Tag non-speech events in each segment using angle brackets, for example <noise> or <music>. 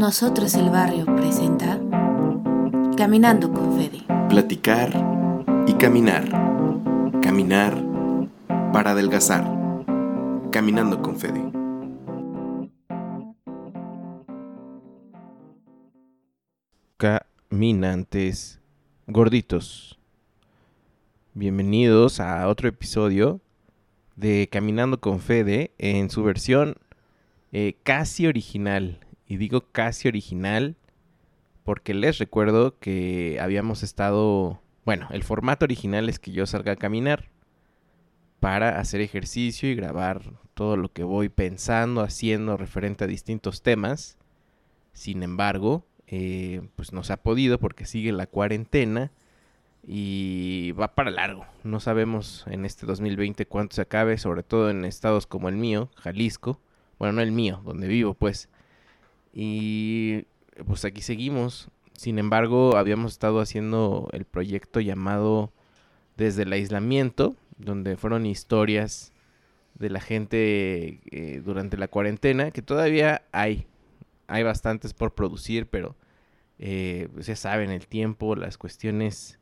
Nosotros el Barrio presenta Caminando con Fede. Platicar y caminar. Caminar para adelgazar. Caminando con Fede. Caminantes gorditos. Bienvenidos a otro episodio de Caminando con Fede en su versión eh, casi original. Y digo casi original porque les recuerdo que habíamos estado, bueno, el formato original es que yo salga a caminar para hacer ejercicio y grabar todo lo que voy pensando, haciendo referente a distintos temas. Sin embargo, eh, pues no se ha podido porque sigue la cuarentena y va para largo. No sabemos en este 2020 cuánto se acabe, sobre todo en estados como el mío, Jalisco. Bueno, no el mío, donde vivo, pues. Y pues aquí seguimos. Sin embargo, habíamos estado haciendo el proyecto llamado Desde el aislamiento, donde fueron historias de la gente eh, durante la cuarentena, que todavía hay, hay bastantes por producir, pero eh, pues ya saben, el tiempo, las cuestiones,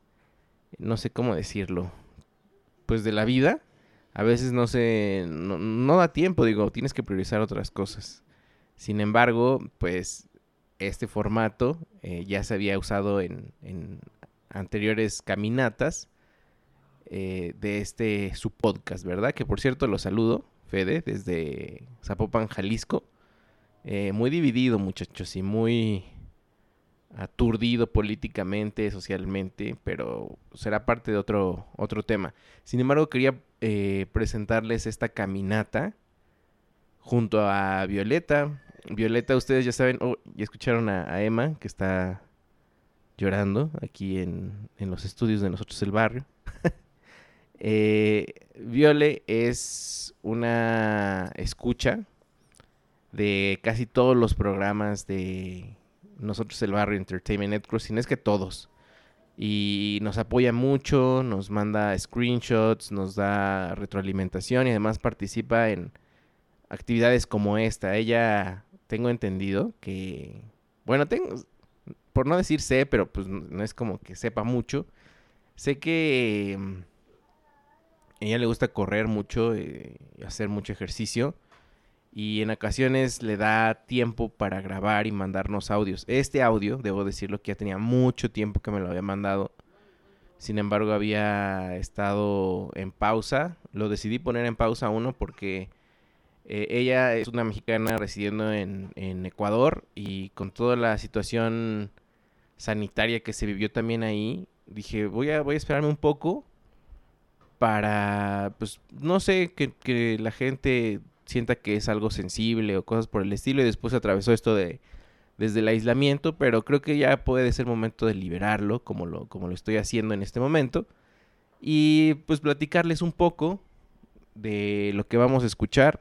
no sé cómo decirlo, pues de la vida, a veces no se, no da tiempo, digo, tienes que priorizar otras cosas. Sin embargo, pues este formato eh, ya se había usado en, anteriores caminatas eh, de este su podcast, ¿verdad? Que por cierto lo saludo, Fede, desde Zapopan, Jalisco. Eh, muy dividido, muchachos, y muy aturdido políticamente, socialmente, pero será parte de otro, otro tema. Sin embargo, quería presentarles esta caminata junto a Violeta, Violeta, ustedes ya saben, oh, ya escucharon a, Emma, que está llorando aquí en, los estudios de nosotros el barrio. <laughs> eh, Viole es una escucha de casi todos los programas de nosotros el barrio Entertainment Network, si no es que todos. Y nos apoya mucho, nos manda screenshots, nos da retroalimentación y además participa en actividades como esta. Ella tengo entendido que, bueno, tengo, por no decir sé, pero pues no es como que sepa mucho. Sé que a ella le gusta correr mucho, eh, hacer mucho ejercicio. Y en ocasiones le da tiempo para grabar y mandarnos audios. Este audio, debo decirlo, que ya tenía mucho tiempo que me lo había mandado. Sin embargo, había estado en pausa. Lo decidí poner en pausa uno porque eh, ella es una mexicana residiendo en, Ecuador y con toda la situación sanitaria que se vivió también ahí, dije, voy a, voy a esperarme un poco para, pues, no sé, que, que la gente sienta que es algo sensible o cosas por el estilo y después atravesó esto de desde el aislamiento, pero creo que ya puede ser momento de liberarlo como lo, como lo estoy haciendo en este momento. Y pues platicarles un poco de lo que vamos a escuchar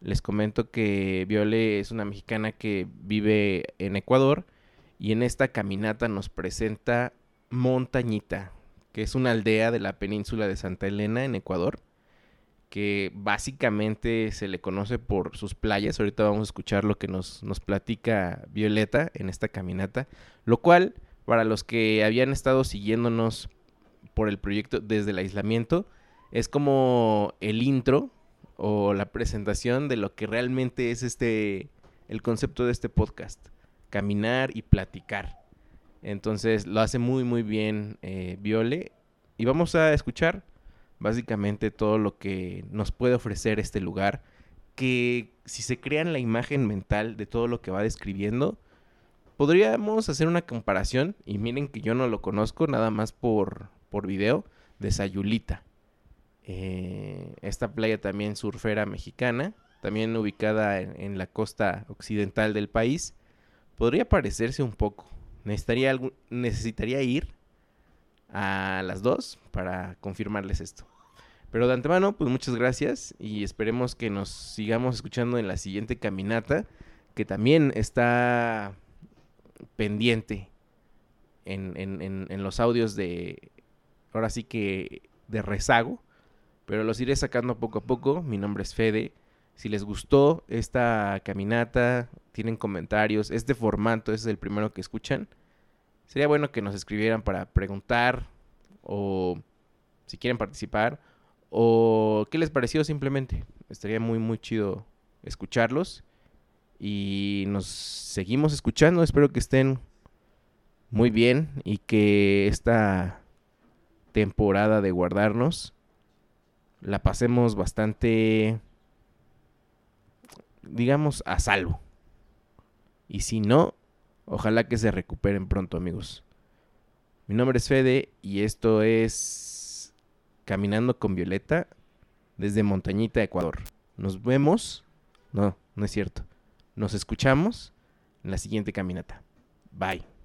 les comento que Viole es una mexicana que vive en Ecuador y en esta caminata nos presenta Montañita, que es una aldea de la península de Santa Elena en Ecuador, que básicamente se le conoce por sus playas. Ahorita vamos a escuchar lo que nos, nos platica Violeta en esta caminata, lo cual para los que habían estado siguiéndonos por el proyecto desde el aislamiento, es como el intro o la presentación de lo que realmente es este el concepto de este podcast, caminar y platicar. Entonces lo hace muy muy bien eh, Viole y vamos a escuchar básicamente todo lo que nos puede ofrecer este lugar que si se crean la imagen mental de todo lo que va describiendo, podríamos hacer una comparación y miren que yo no lo conozco nada más por, por video de Sayulita. Eh, esta playa también surfera mexicana, también ubicada en, la costa occidental del país, podría parecerse un poco. Necesitaría, necesitaría ir a las dos para confirmarles esto. Pero de antemano, pues muchas gracias y esperemos que nos sigamos escuchando en la siguiente caminata, que también está pendiente en, en los audios de, ahora sí que de rezago, pero los iré sacando poco a poco. Mi nombre es Fede. Si les gustó esta caminata, tienen comentarios. Este formato es el primero que escuchan. Sería bueno que nos escribieran para preguntar o si quieren participar o qué les pareció simplemente. Estaría muy, muy chido escucharlos. Y nos seguimos escuchando. Espero que estén muy bien y que esta temporada de guardarnos la pasemos bastante, digamos, a salvo. Y si no, ojalá que se recuperen pronto, amigos. Mi nombre es Fede y esto es Caminando con Violeta desde Montañita, Ecuador. Nos vemos. No, no es cierto. Nos escuchamos en la siguiente caminata. Bye.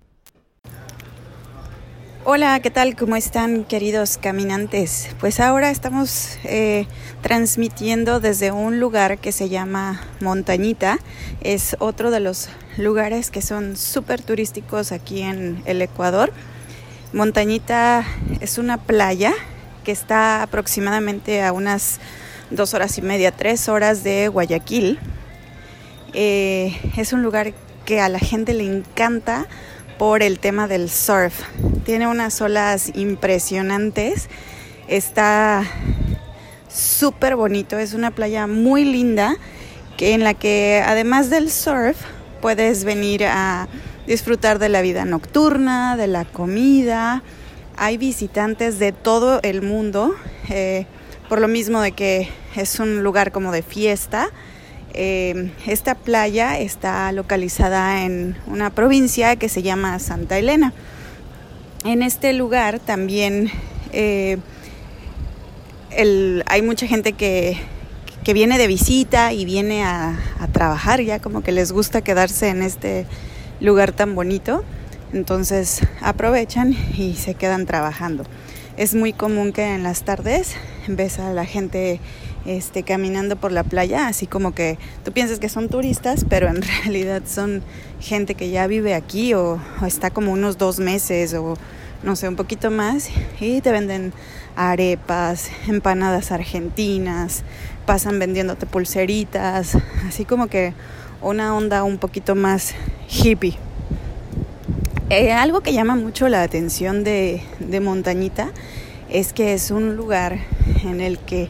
Hola, ¿qué tal? ¿Cómo están queridos caminantes? Pues ahora estamos eh, transmitiendo desde un lugar que se llama Montañita. Es otro de los lugares que son súper turísticos aquí en el Ecuador. Montañita es una playa que está aproximadamente a unas dos horas y media, tres horas de Guayaquil. Eh, es un lugar que a la gente le encanta por el tema del surf. Tiene unas olas impresionantes. Está súper bonito. Es una playa muy linda que en la que además del surf puedes venir a disfrutar de la vida nocturna, de la comida. Hay visitantes de todo el mundo, eh, por lo mismo de que es un lugar como de fiesta. Eh, esta playa está localizada en una provincia que se llama Santa Elena. En este lugar también eh, hay mucha gente que, viene de visita y viene a, a, trabajar ya, como que les gusta quedarse en este lugar tan bonito. Entonces aprovechan y se quedan trabajando. Es muy común que en las tardes ves a la gente este, caminando por la playa, así como que tú piensas que son turistas, pero en <laughs> realidad son gente que ya vive aquí o, está como unos dos meses o no sé, un poquito más y te venden arepas, empanadas argentinas, pasan vendiéndote pulseritas, así como que una onda un poquito más hippie. Eh, algo que llama mucho la atención de, de Montañita es que es un lugar en el que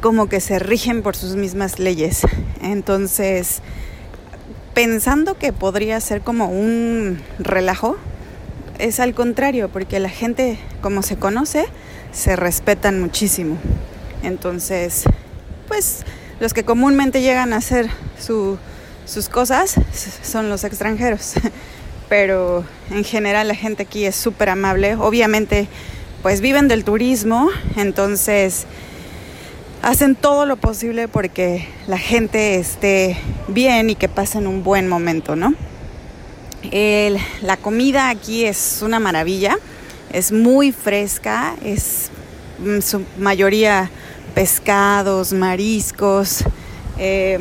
como que se rigen por sus mismas leyes. Entonces, pensando que podría ser como un relajo, es al contrario, porque la gente, como se conoce, se respetan muchísimo. Entonces, pues los que comúnmente llegan a hacer sus cosas son los extranjeros. <laughs> Pero en general la gente aquí es súper amable. Obviamente, pues viven del turismo, entonces hacen todo lo posible porque la gente esté bien y que pasen un buen momento, ¿no? la comida aquí es una maravilla, es muy fresca, es en su mayoría pescados, mariscos. Eh,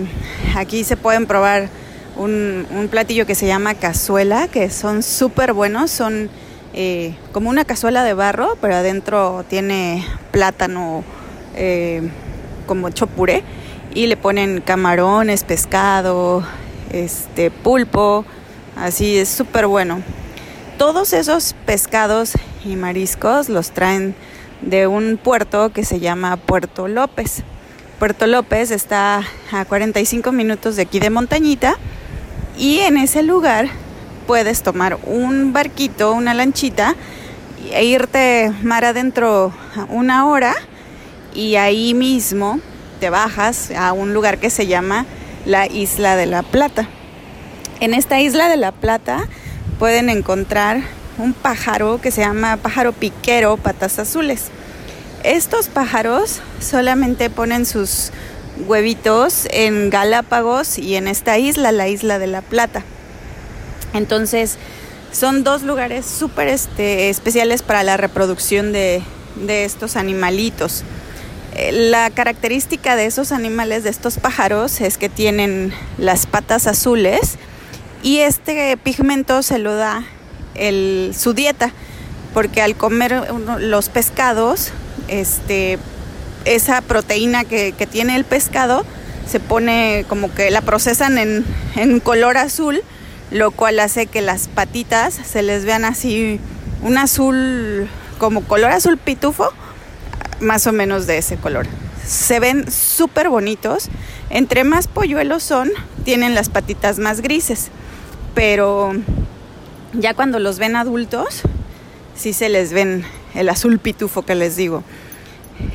aquí se pueden probar un, platillo que se llama cazuela, que son súper buenos, son eh, como una cazuela de barro, pero adentro tiene plátano. Eh, como hecho puré y le ponen camarones, pescado, este pulpo, así es súper bueno. Todos esos pescados y mariscos los traen de un puerto que se llama Puerto López. Puerto López está a 45 minutos de aquí de Montañita y en ese lugar puedes tomar un barquito, una lanchita e irte mar adentro una hora y ahí mismo te bajas a un lugar que se llama la Isla de la Plata. En esta Isla de la Plata pueden encontrar un pájaro que se llama pájaro piquero patas azules. Estos pájaros solamente ponen sus huevitos en Galápagos y en esta isla, la isla de la Plata. Entonces, son dos lugares súper este, especiales para la reproducción de, de estos animalitos. La característica de esos animales, de estos pájaros, es que tienen las patas azules y este pigmento se lo da su dieta, porque al comer los pescados, este, esa proteína que, tiene el pescado se pone como que la procesan en, en color azul, lo cual hace que las patitas se les vean así un azul como color azul pitufo, más o menos de ese color. Se ven súper bonitos. Entre más polluelos son, tienen las patitas más grises. Pero ya cuando los ven adultos, sí se les ven el azul pitufo que les digo.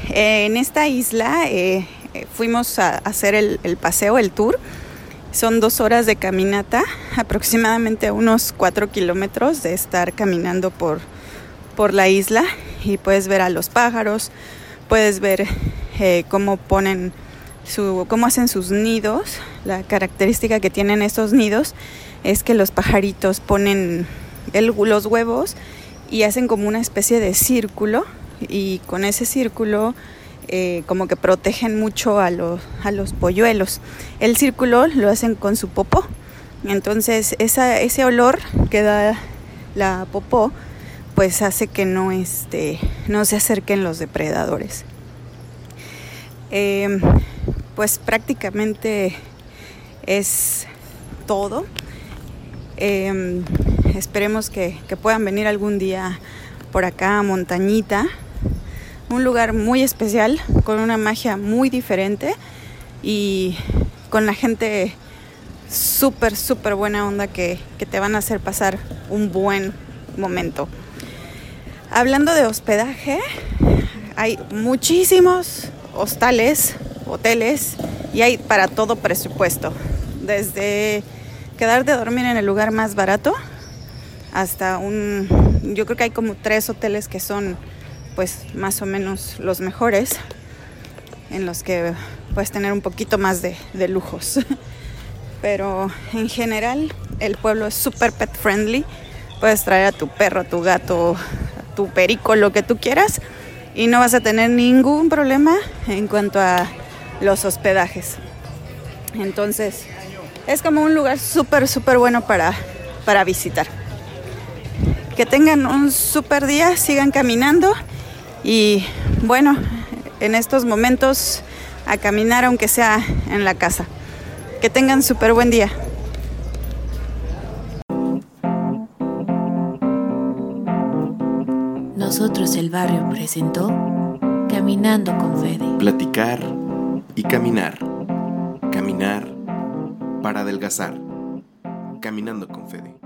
en esta isla eh, fuimos a hacer el, el, paseo, el tour. Son dos horas de caminata, aproximadamente unos cuatro kilómetros de estar caminando por, por la isla y puedes ver a los pájaros, puedes ver eh, cómo ponen su, cómo hacen sus nidos. La característica que tienen estos nidos es que los pajaritos ponen el, los huevos y hacen como una especie de círculo y con ese círculo eh, como que protegen mucho a, los a los polluelos. El círculo lo hacen con su popó. Entonces esa, ese olor que da la popó pues hace que no, este, no se acerquen los depredadores. Eh, pues prácticamente es todo. Eh, esperemos que, que, puedan venir algún día por acá a Montañita, un lugar muy especial, con una magia muy diferente y con la gente súper, súper buena onda que, que te van a hacer pasar un buen momento. Hablando de hospedaje, hay muchísimos hostales, hoteles y hay para todo presupuesto. Desde quedarte a dormir en el lugar más barato hasta un... Yo creo que hay como tres hoteles que son pues más o menos los mejores en los que puedes tener un poquito más de, de lujos. <laughs> Pero en general el pueblo es súper pet friendly. Puedes traer a tu perro, a tu gato, tu perico, lo que tú quieras, y no vas a tener ningún problema en cuanto a los hospedajes. Entonces, es como un lugar súper, súper bueno para, para visitar. Que tengan un súper día, sigan caminando y bueno, en estos momentos a caminar aunque sea en la casa. Que tengan súper buen día. Nosotros el barrio presentó Caminando con Fede. Platicar y caminar. Caminar para adelgazar. Caminando con Fede.